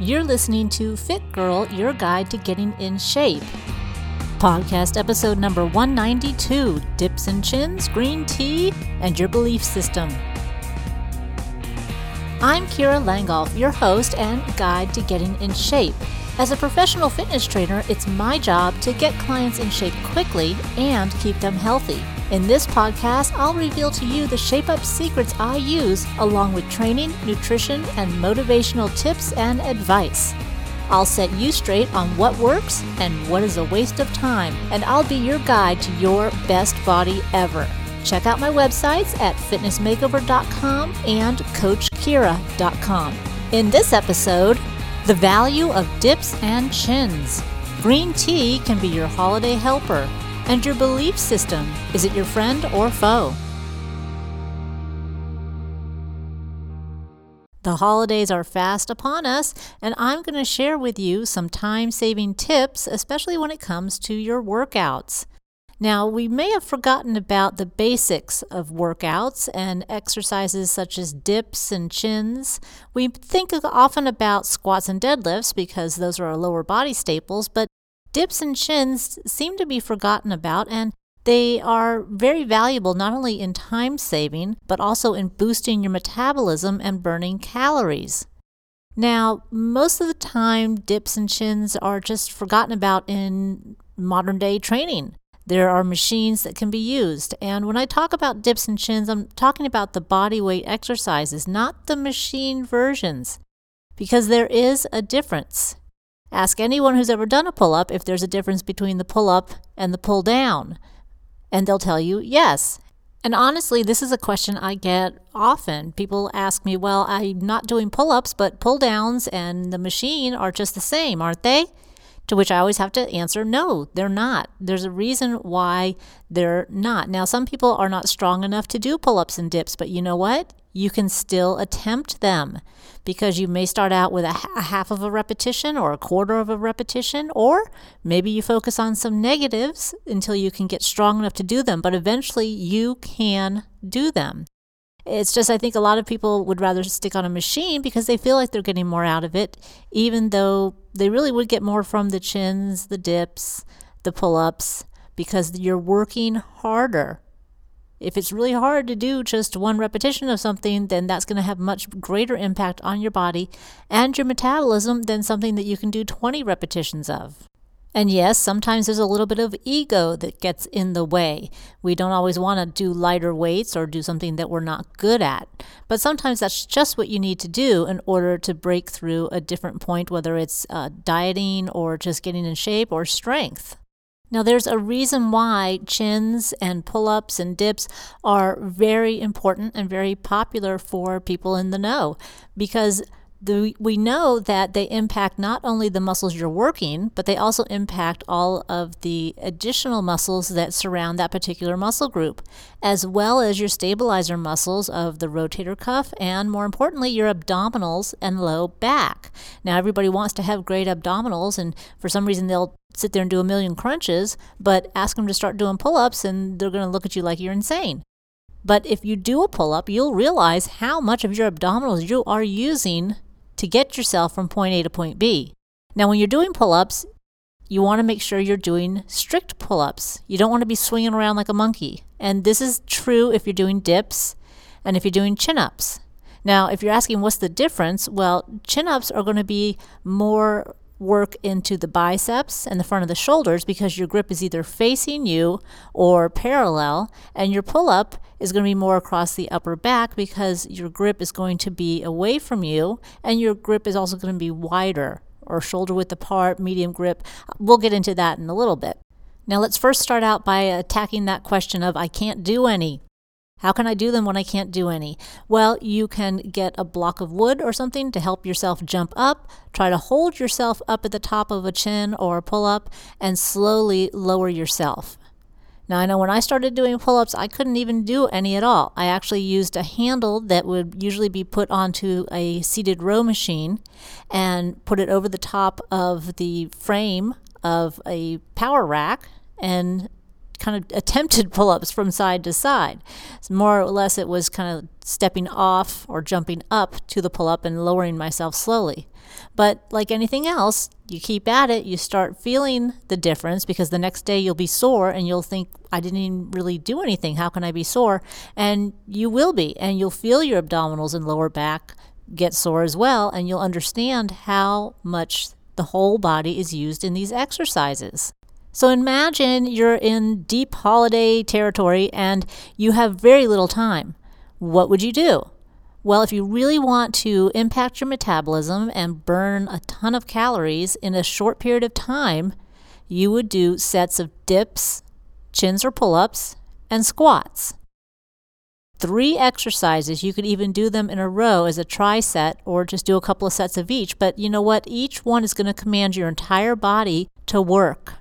You're listening to Fit Girl, your guide to getting in shape. Podcast episode number 192 Dips and Chins, Green Tea, and Your Belief System. I'm Kira Langolf, your host and guide to getting in shape. As a professional fitness trainer, it's my job to get clients in shape quickly and keep them healthy. In this podcast, I'll reveal to you the shape up secrets I use, along with training, nutrition, and motivational tips and advice. I'll set you straight on what works and what is a waste of time, and I'll be your guide to your best body ever. Check out my websites at fitnessmakeover.com and coachkira.com. In this episode, the value of dips and chins. Green tea can be your holiday helper. And your belief system is it your friend or foe? The holidays are fast upon us, and I'm going to share with you some time saving tips, especially when it comes to your workouts. Now, we may have forgotten about the basics of workouts and exercises such as dips and chins. We think often about squats and deadlifts because those are our lower body staples, but dips and chins seem to be forgotten about and they are very valuable not only in time saving, but also in boosting your metabolism and burning calories. Now, most of the time, dips and chins are just forgotten about in modern day training. There are machines that can be used. And when I talk about dips and chins, I'm talking about the body weight exercises, not the machine versions, because there is a difference. Ask anyone who's ever done a pull up if there's a difference between the pull up and the pull down, and they'll tell you yes. And honestly, this is a question I get often. People ask me, Well, I'm not doing pull ups, but pull downs and the machine are just the same, aren't they? To which I always have to answer, no, they're not. There's a reason why they're not. Now, some people are not strong enough to do pull ups and dips, but you know what? You can still attempt them because you may start out with a, a, half of a repetition or a quarter of a repetition, or maybe you focus on some negatives until you can get strong enough to do them, but eventually you can do them. It's just, I think a lot of people would rather stick on a machine because they feel like they're getting more out of it, even though they really would get more from the chins, the dips, the pull ups, because you're working harder. If it's really hard to do just one repetition of something, then that's going to have much greater impact on your body and your metabolism than something that you can do 20 repetitions of. And yes, sometimes there's a little bit of ego that gets in the way. We don't always want to do lighter weights or do something that we're not good at. But sometimes that's just what you need to do in order to break through a different point, whether it's uh, dieting or just getting in shape or strength. Now, there's a reason why chins and pull ups and dips are very important and very popular for people in the know because the, we know that they impact not only the muscles you're working, but they also impact all of the additional muscles that surround that particular muscle group, as well as your stabilizer muscles of the rotator cuff and, more importantly, your abdominals and low back. Now, everybody wants to have great abdominals, and for some reason, they'll sit there and do a million crunches, but ask them to start doing pull ups, and they're going to look at you like you're insane. But if you do a pull up, you'll realize how much of your abdominals you are using to get yourself from point A to point B. Now, when you're doing pull ups, you want to make sure you're doing strict pull ups. You don't want to be swinging around like a monkey. And this is true if you're doing dips and if you're doing chin ups. Now, if you're asking what's the difference, well, chin ups are going to be more work into the biceps and the front of the shoulders because your grip is either facing you or parallel, and your pull up is going to be more across the upper back because your grip is going to be away from you, and your grip is also going to be wider or shoulder width apart, medium grip. We'll get into that in a little bit. Now, let's first start out by attacking that question of I can't do any. How can I do them when I can't do any? Well, you can get a block of wood or something to help yourself jump up. Try to hold yourself up at the top of a chin or a pull up and slowly lower yourself. Now, I know when I started doing pull ups, I couldn't even do any at all. I actually used a handle that would usually be put onto a seated row machine and put it over the top of the frame of a power rack and kind of attempted pull ups from side to side. So more or less, it was kind of stepping off or jumping up to the pull up and lowering myself slowly. But like anything else, you keep at it, you start feeling the difference because the next day you'll be sore and you'll think, I didn't even really do anything. How can I be sore? And you will be, and you'll feel your abdominals and lower back get sore as well, and you'll understand how much the whole body is used in these exercises. So imagine you're in deep holiday territory and you have very little time. What would you do? Well, if you really want to impact your metabolism and burn a ton of calories in a short period of time, you would do sets of dips, chins or pull ups, and squats. Three exercises, you could even do them in a row as a tri set or just do a couple of sets of each. But you know what? Each one is going to command your entire body to work.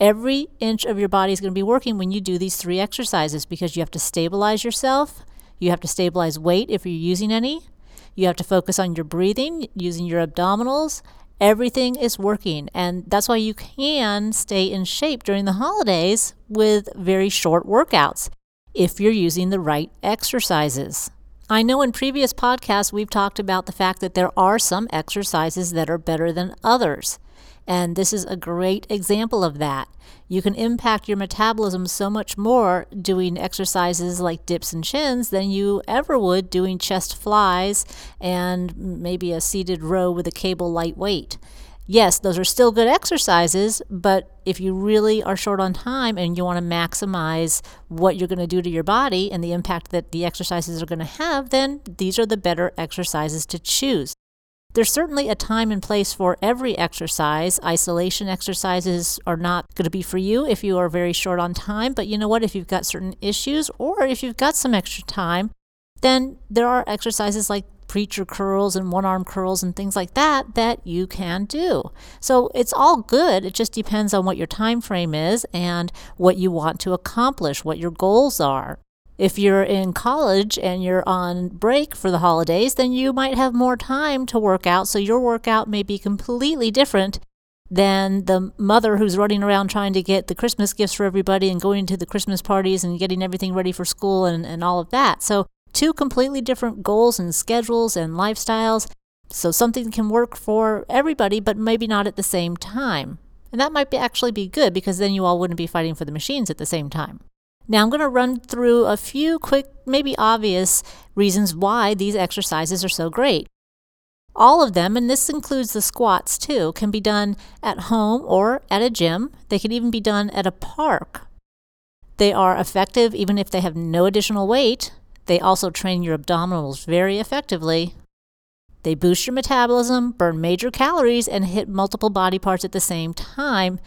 Every inch of your body is going to be working when you do these three exercises because you have to stabilize yourself. You have to stabilize weight if you're using any. You have to focus on your breathing using your abdominals. Everything is working. And that's why you can stay in shape during the holidays with very short workouts if you're using the right exercises. I know in previous podcasts we've talked about the fact that there are some exercises that are better than others. And this is a great example of that. You can impact your metabolism so much more doing exercises like dips and chins than you ever would doing chest flies and maybe a seated row with a cable light weight. Yes, those are still good exercises, but if you really are short on time and you want to maximize what you're going to do to your body and the impact that the exercises are going to have, then these are the better exercises to choose. There's certainly a time and place for every exercise. Isolation exercises are not going to be for you if you are very short on time, but you know what? If you've got certain issues or if you've got some extra time, then there are exercises like preacher curls and one arm curls and things like that that you can do. So it's all good. It just depends on what your time frame is and what you want to accomplish, what your goals are. If you're in college and you're on break for the holidays, then you might have more time to work out. So your workout may be completely different than the mother who's running around trying to get the Christmas gifts for everybody and going to the Christmas parties and getting everything ready for school and, and all of that. So, two completely different goals and schedules and lifestyles. So, something can work for everybody, but maybe not at the same time. And that might be actually be good because then you all wouldn't be fighting for the machines at the same time. Now, I'm going to run through a few quick, maybe obvious reasons why these exercises are so great. All of them, and this includes the squats too, can be done at home or at a gym. They can even be done at a park. They are effective even if they have no additional weight. They also train your abdominals very effectively. They boost your metabolism, burn major calories, and hit multiple body parts at the same time.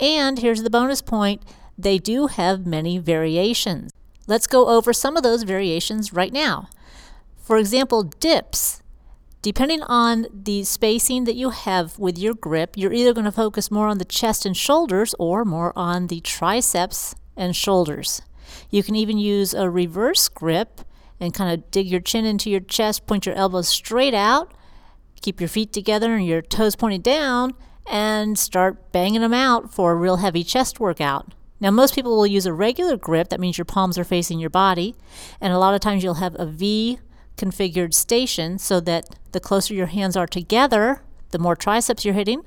And here's the bonus point they do have many variations. Let's go over some of those variations right now. For example, dips. Depending on the spacing that you have with your grip, you're either going to focus more on the chest and shoulders or more on the triceps and shoulders. You can even use a reverse grip and kind of dig your chin into your chest, point your elbows straight out, keep your feet together and your toes pointed down, and start banging them out for a real heavy chest workout. Now, most people will use a regular grip, that means your palms are facing your body, and a lot of times you'll have a V configured station so that the closer your hands are together, the more triceps you're hitting,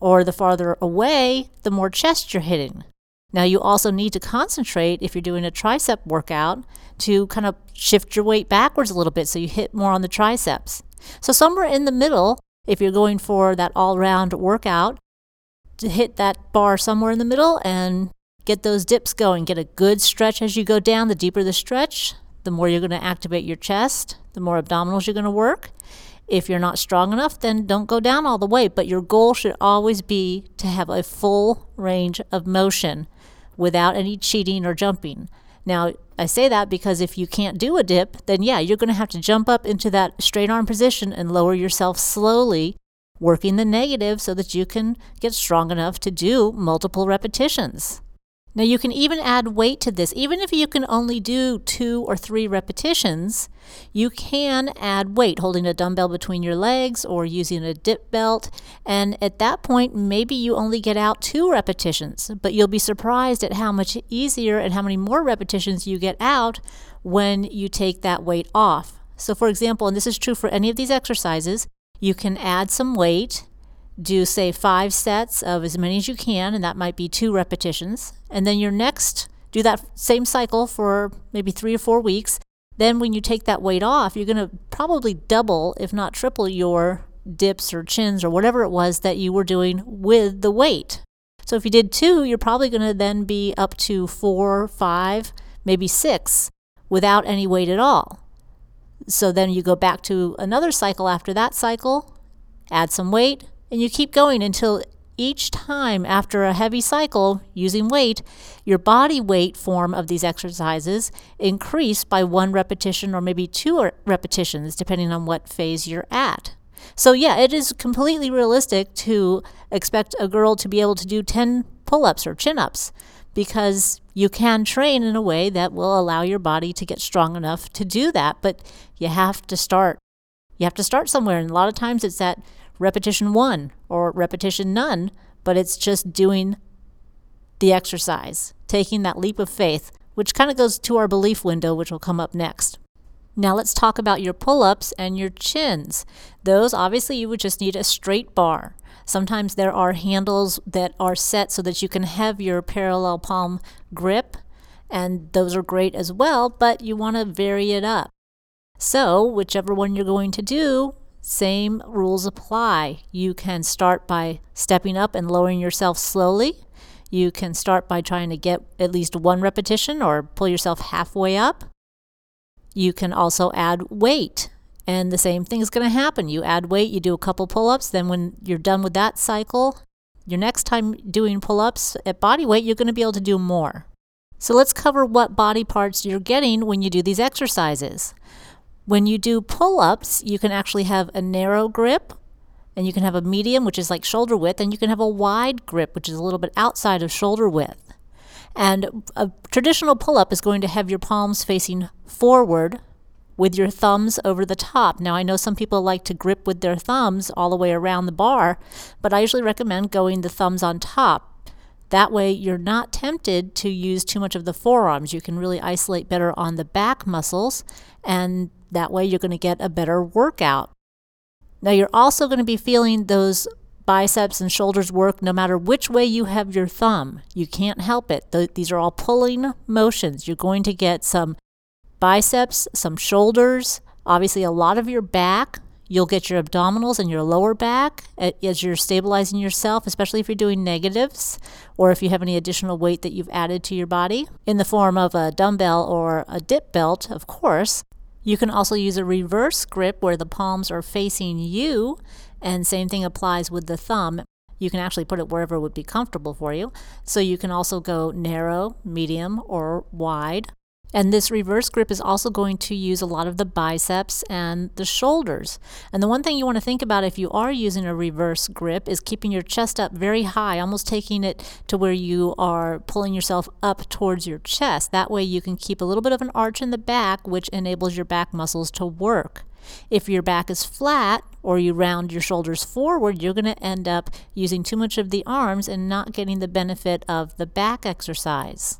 or the farther away, the more chest you're hitting. Now, you also need to concentrate if you're doing a tricep workout to kind of shift your weight backwards a little bit so you hit more on the triceps. So, somewhere in the middle, if you're going for that all round workout, to hit that bar somewhere in the middle and Get those dips going. Get a good stretch as you go down. The deeper the stretch, the more you're going to activate your chest, the more abdominals you're going to work. If you're not strong enough, then don't go down all the way. But your goal should always be to have a full range of motion without any cheating or jumping. Now, I say that because if you can't do a dip, then yeah, you're going to have to jump up into that straight arm position and lower yourself slowly, working the negative so that you can get strong enough to do multiple repetitions. Now, you can even add weight to this. Even if you can only do two or three repetitions, you can add weight, holding a dumbbell between your legs or using a dip belt. And at that point, maybe you only get out two repetitions, but you'll be surprised at how much easier and how many more repetitions you get out when you take that weight off. So, for example, and this is true for any of these exercises, you can add some weight do say five sets of as many as you can, and that might be two repetitions. And then your next, do that same cycle for maybe three or four weeks. Then, when you take that weight off, you're going to probably double, if not triple, your dips or chins or whatever it was that you were doing with the weight. So, if you did two, you're probably going to then be up to four, five, maybe six without any weight at all. So, then you go back to another cycle after that cycle, add some weight, and you keep going until each time after a heavy cycle using weight, your body weight form of these exercises increase by one repetition or maybe two repetitions, depending on what phase you're at. So, yeah, it is completely realistic to expect a girl to be able to do 10 pull ups or chin ups because you can train in a way that will allow your body to get strong enough to do that. But you have to start. You have to start somewhere. And a lot of times it's at repetition one or repetition none, but it's just doing the exercise, taking that leap of faith, which kind of goes to our belief window, which will come up next. Now let's talk about your pull ups and your chins. Those, obviously, you would just need a straight bar. Sometimes there are handles that are set so that you can have your parallel palm grip, and those are great as well, but you want to vary it up. So, whichever one you're going to do, same rules apply. You can start by stepping up and lowering yourself slowly. You can start by trying to get at least one repetition or pull yourself halfway up. You can also add weight, and the same thing is going to happen. You add weight, you do a couple pull ups, then when you're done with that cycle, your next time doing pull ups at body weight, you're going to be able to do more. So let's cover what body parts you're getting when you do these exercises. When you do pull ups, you can actually have a narrow grip, and you can have a medium, which is like shoulder width, and you can have a wide grip, which is a little bit outside of shoulder width. And a traditional pull up is going to have your palms facing forward with your thumbs over the top. Now, I know some people like to grip with their thumbs all the way around the bar, but I usually recommend going the thumbs on top that way, you're not tempted to use too much of the forearms. You can really isolate better on the back muscles, and that way, you're going to get a better workout. Now, you're also going to be feeling those biceps and shoulders work no matter which way you have your thumb. You can't help it. these are all pulling motions. You're going to get some biceps, some shoulders, obviously, a lot of your back. You'll get your abdominals and your lower back uh, as you're stabilizing yourself, especially if you're doing negatives or if you have any additional weight that you've added to your body in the form of a dumbbell or a dip belt, of course. You can also use a reverse grip where the palms are facing you, and same thing applies with the thumb. You can actually put it wherever would be comfortable for you. So you can also go narrow, medium, or wide. And this reverse grip is also going to use a lot of the biceps and the shoulders. And the one thing you want to think about if you are using a reverse grip is keeping your chest up very high, almost taking it to where you are pulling yourself up towards your chest. That way you can keep a little bit of an arch in the back, which enables your back muscles to work. If your back is flat or you round your shoulders forward, you're going to end up using too much of the arms and not getting the benefit of the back exercise.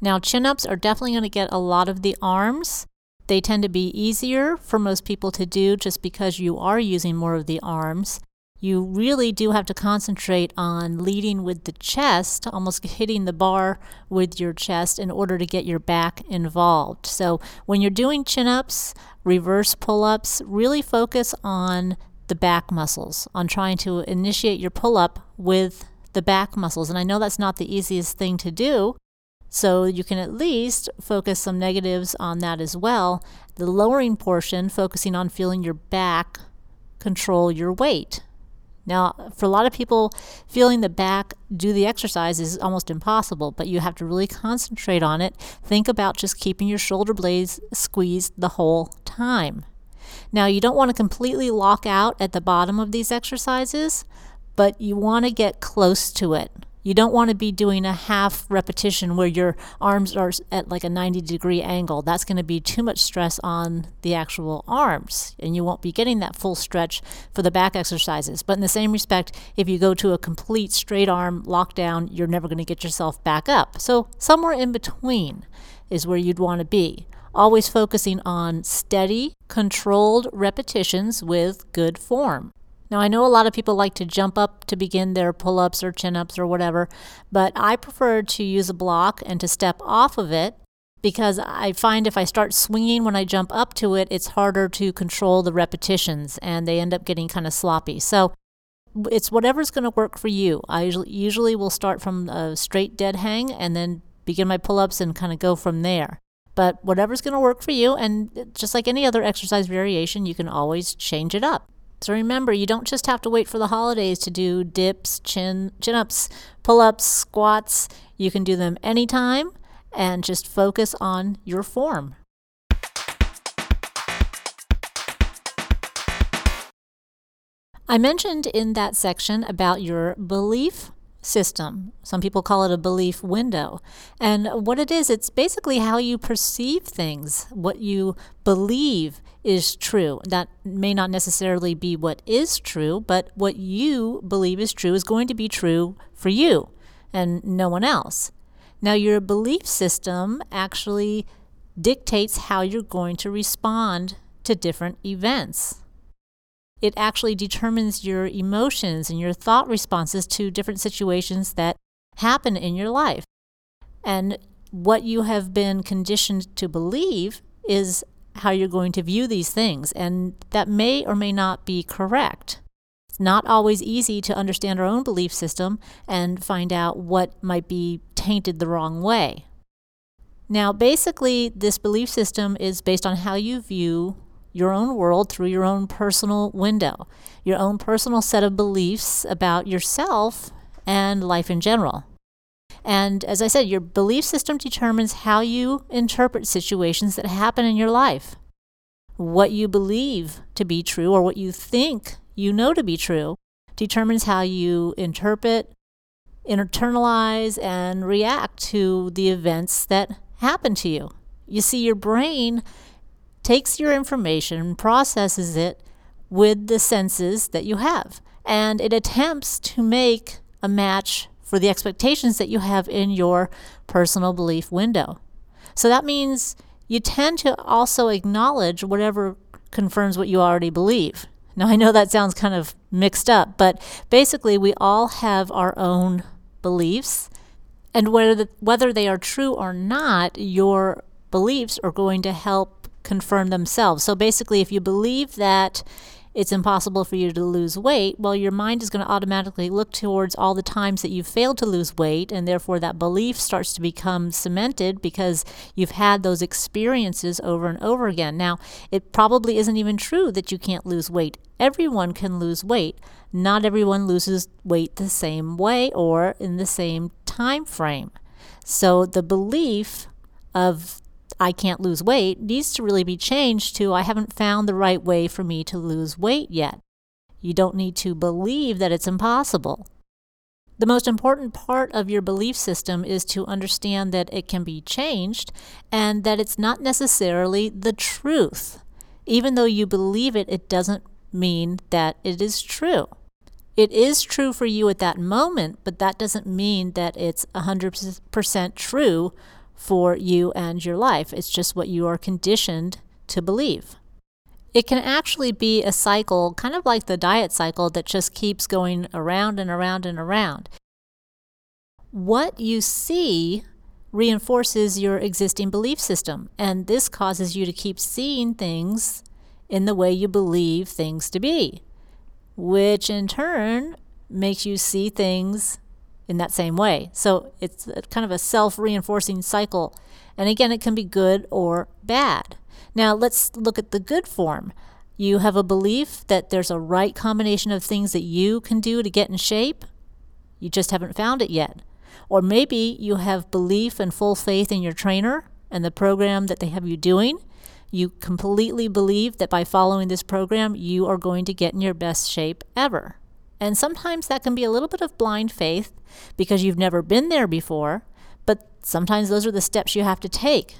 Now, chin ups are definitely going to get a lot of the arms. They tend to be easier for most people to do just because you are using more of the arms. You really do have to concentrate on leading with the chest, almost hitting the bar with your chest in order to get your back involved. So, when you're doing chin ups, reverse pull ups, really focus on the back muscles, on trying to initiate your pull up with the back muscles. And I know that's not the easiest thing to do, so you can at least focus some negatives on that as well. The lowering portion, focusing on feeling your back control your weight. Now, for a lot of people, feeling the back do the exercise is almost impossible, but you have to really concentrate on it. Think about just keeping your shoulder blades squeezed the whole time. Now, you don't want to completely lock out at the bottom of these exercises, but you want to get close to it. You don't want to be doing a half repetition where your arms are at like a 90 degree angle. That's going to be too much stress on the actual arms, and you won't be getting that full stretch for the back exercises. But in the same respect, if you go to a complete straight arm lockdown, you're never going to get yourself back up. So, somewhere in between is where you'd want to be. Always focusing on steady, controlled repetitions with good form. Now, I know a lot of people like to jump up to begin their pull ups or chin ups or whatever, but I prefer to use a block and to step off of it because I find if I start swinging when I jump up to it, it's harder to control the repetitions and they end up getting kind of sloppy. So it's whatever's going to work for you. I usually, will start from a straight dead hang and then begin my pull ups and kind of go from there. But whatever's going to work for you, and just like any other exercise variation, you can always change it up. So remember, you don't just have to wait for the holidays to do dips, chin chin ups, pull ups, squats. You can do them anytime and just focus on your form. I mentioned in that section about your belief system. Some people call it a belief window. And what it is, it's basically how you perceive things, what you believe is true. That may not necessarily be what is true, but what you believe is true is going to be true for you and no one else. Now, your belief system actually dictates how you're going to respond to different events it actually determines your emotions and your thought responses to different situations that happen in your life. And what you have been conditioned to believe is how you're going to view these things, and that may or may not be correct. It's not always easy to understand our own belief system and find out what might be tainted the wrong way. Now, basically, this belief system is based on how you view your own world through your own personal window, your own personal set of beliefs about yourself and life in general. And as I said, your belief system determines how you interpret situations that happen in your life. What you believe to be true or what you think you know to be true determines how you interpret, internalize, and react to the events that happen to you. You see, your brain takes your information, processes it with the senses that you have, and it attempts to make a match for the expectations that you have in your personal belief window. So that means you tend to also acknowledge whatever confirms what you already believe. Now, I know that sounds kind of mixed up, but basically, we all have our own beliefs, and whether, the, whether they are true or not, your beliefs are going to help confirm themselves. So basically, if you believe that it's impossible for you to lose weight, well, your mind is going to automatically look towards all the times that you've failed to lose weight, and therefore that belief starts to become cemented because you've had those experiences over and over again. Now, it probably isn't even true that you can't lose weight. Everyone can lose weight. Not everyone loses weight the same way or in the same time frame. So the belief of I can't lose weight needs to really be changed to I haven't found the right way for me to lose weight yet. You don't need to believe that it's impossible. The most important part of your belief system is to understand that it can be changed and that it's not necessarily the truth. Even though you believe it, it doesn't mean that it is true. It is true for you at that moment, but that doesn't mean that it's 100% true for you and your life. It's just what you are conditioned to believe. It can actually be a cycle, kind of like the diet cycle, that just keeps going around and around and around. What you see reinforces your existing belief system, and this causes you to keep seeing things in the way you believe things to be, which in turn makes you see things in that same way. So it's kind of a self reinforcing cycle. And again, it can be good or bad. Now, let's look at the good form. You have a belief that there's a right combination of things that you can do to get in shape. You just haven't found it yet. Or maybe you have belief and full faith in your trainer and the program that they have you doing. You completely believe that by following this program, you are going to get in your best shape ever. And sometimes that can be a little bit of blind faith because you've never been there before, but sometimes those are the steps you have to take.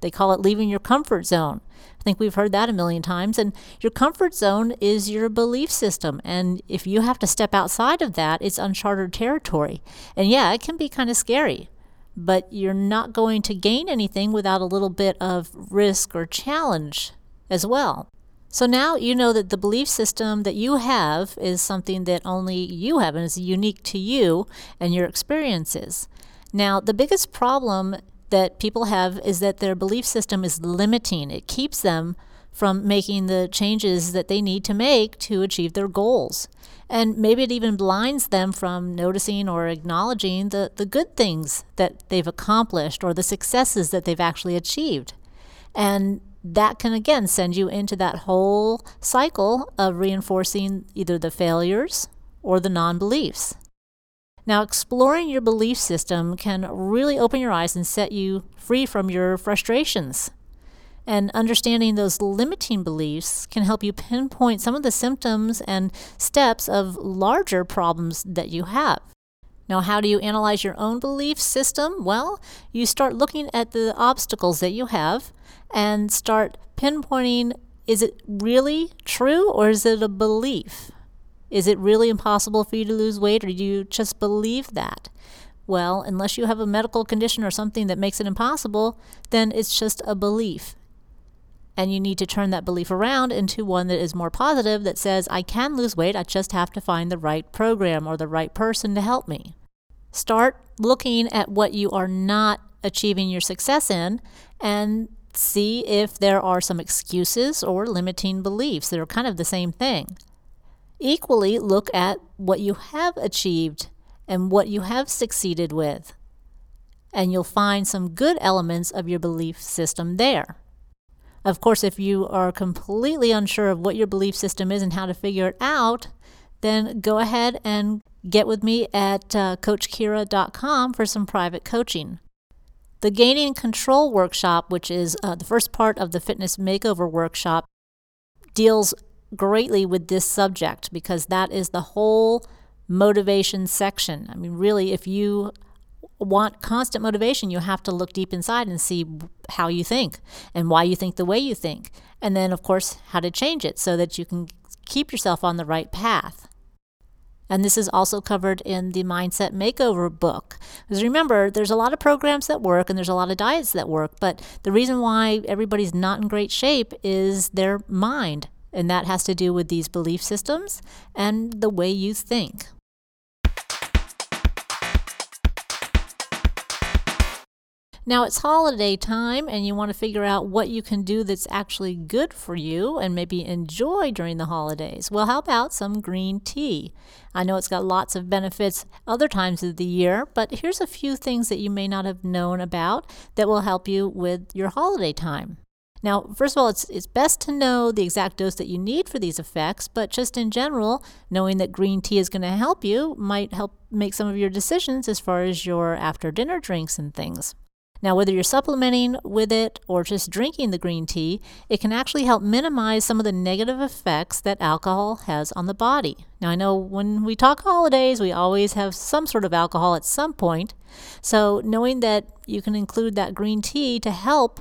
They call it leaving your comfort zone. I think we've heard that a million times. And your comfort zone is your belief system. And if you have to step outside of that, it's uncharted territory. And yeah, it can be kind of scary, but you're not going to gain anything without a little bit of risk or challenge as well. So now you know that the belief system that you have is something that only you have and is unique to you and your experiences. Now, the biggest problem that people have is that their belief system is limiting. It keeps them from making the changes that they need to make to achieve their goals. And maybe it even blinds them from noticing or acknowledging the, the good things that they've accomplished or the successes that they've actually achieved. And that can again send you into that whole cycle of reinforcing either the failures or the non beliefs. Now, exploring your belief system can really open your eyes and set you free from your frustrations. And understanding those limiting beliefs can help you pinpoint some of the symptoms and steps of larger problems that you have. Now, how do you analyze your own belief system? Well, you start looking at the obstacles that you have and start pinpointing is it really true or is it a belief? Is it really impossible for you to lose weight or do you just believe that? Well, unless you have a medical condition or something that makes it impossible, then it's just a belief. And you need to turn that belief around into one that is more positive that says, I can lose weight, I just have to find the right program or the right person to help me. Start looking at what you are not achieving your success in and see if there are some excuses or limiting beliefs that are kind of the same thing. Equally, look at what you have achieved and what you have succeeded with, and you'll find some good elements of your belief system there. Of course, if you are completely unsure of what your belief system is and how to figure it out, then go ahead and get with me at uh, CoachKira.com for some private coaching. The Gaining Control workshop, which is uh, the first part of the Fitness Makeover workshop, deals greatly with this subject because that is the whole motivation section. I mean, really, if you want constant motivation, you have to look deep inside and see how you think and why you think the way you think. And then, of course, how to change it so that you can keep yourself on the right path. And this is also covered in the Mindset Makeover book. Because remember, there's a lot of programs that work and there's a lot of diets that work, but the reason why everybody's not in great shape is their mind. And that has to do with these belief systems and the way you think. Now it's holiday time and you want to figure out what you can do that's actually good for you and maybe enjoy during the holidays. Well, how about some green tea? I know it's got lots of benefits other times of the year, but here's a few things that you may not have known about that will help you with your holiday time. Now, first of all, it's, it's best to know the exact dose that you need for these effects, but just in general, knowing that green tea is going to help you might help make some of your decisions as far as your after dinner drinks and things. Now, whether you're supplementing with it or just drinking the green tea, it can actually help minimize some of the negative effects that alcohol has on the body. Now, I know when we talk holidays, we always have some sort of alcohol at some point. So, knowing that you can include that green tea to help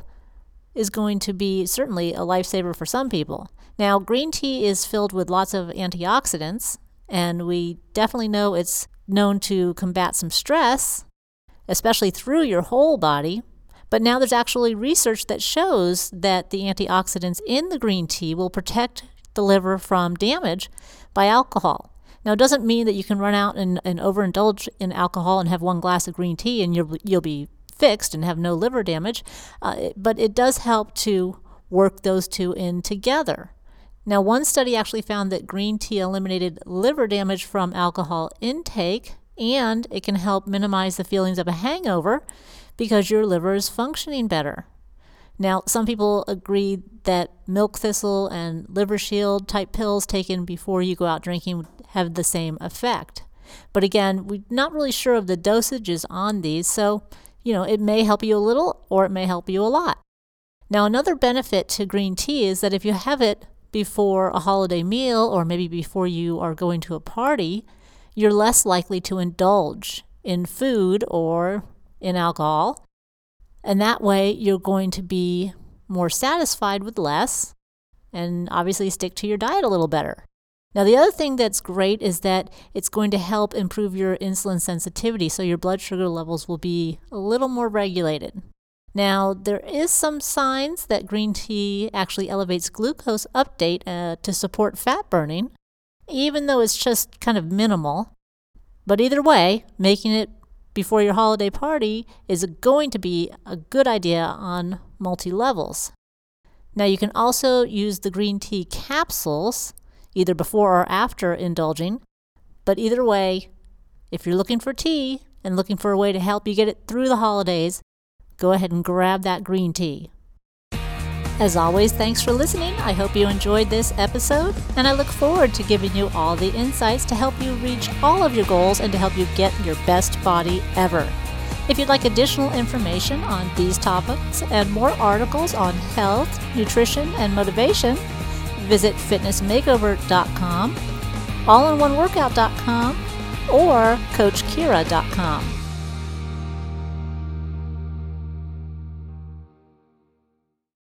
is going to be certainly a lifesaver for some people. Now, green tea is filled with lots of antioxidants, and we definitely know it's known to combat some stress especially through your whole body. But now there's actually research that shows that the antioxidants in the green tea will protect the liver from damage by alcohol. Now, it doesn't mean that you can run out and, and overindulge in alcohol and have one glass of green tea and you'll, you'll be fixed and have no liver damage, uh, but it does help to work those two in together. Now, one study actually found that green tea eliminated liver damage from alcohol intake and it can help minimize the feelings of a hangover because your liver is functioning better. Now, some people agree that milk thistle and liver shield type pills taken before you go out drinking have the same effect. But again, we're not really sure of the dosages on these, so you know, it may help you a little or it may help you a lot. Now, another benefit to green tea is that if you have it before a holiday meal or maybe before you are going to a party, you're less likely to indulge in food or in alcohol. And that way, you're going to be more satisfied with less and obviously stick to your diet a little better. Now, the other thing that's great is that it's going to help improve your insulin sensitivity, so your blood sugar levels will be a little more regulated. Now, there is some signs that green tea actually elevates glucose uptake uh, to support fat burning, even though it's just kind of minimal. But either way, making it before your holiday party is going to be a good idea on multi levels. Now, you can also use the green tea capsules either before or after indulging. But either way, if you're looking for tea and looking for a way to help you get it through the holidays, go ahead and grab that green tea. As always, thanks for listening. I hope you enjoyed this episode, and I look forward to giving you all the insights to help you reach all of your goals and to help you get your best body ever. If you'd like additional information on these topics and more articles on health, nutrition, and motivation, visit fitnessmakeover.com, allinoneworkout.com, or coachkira.com.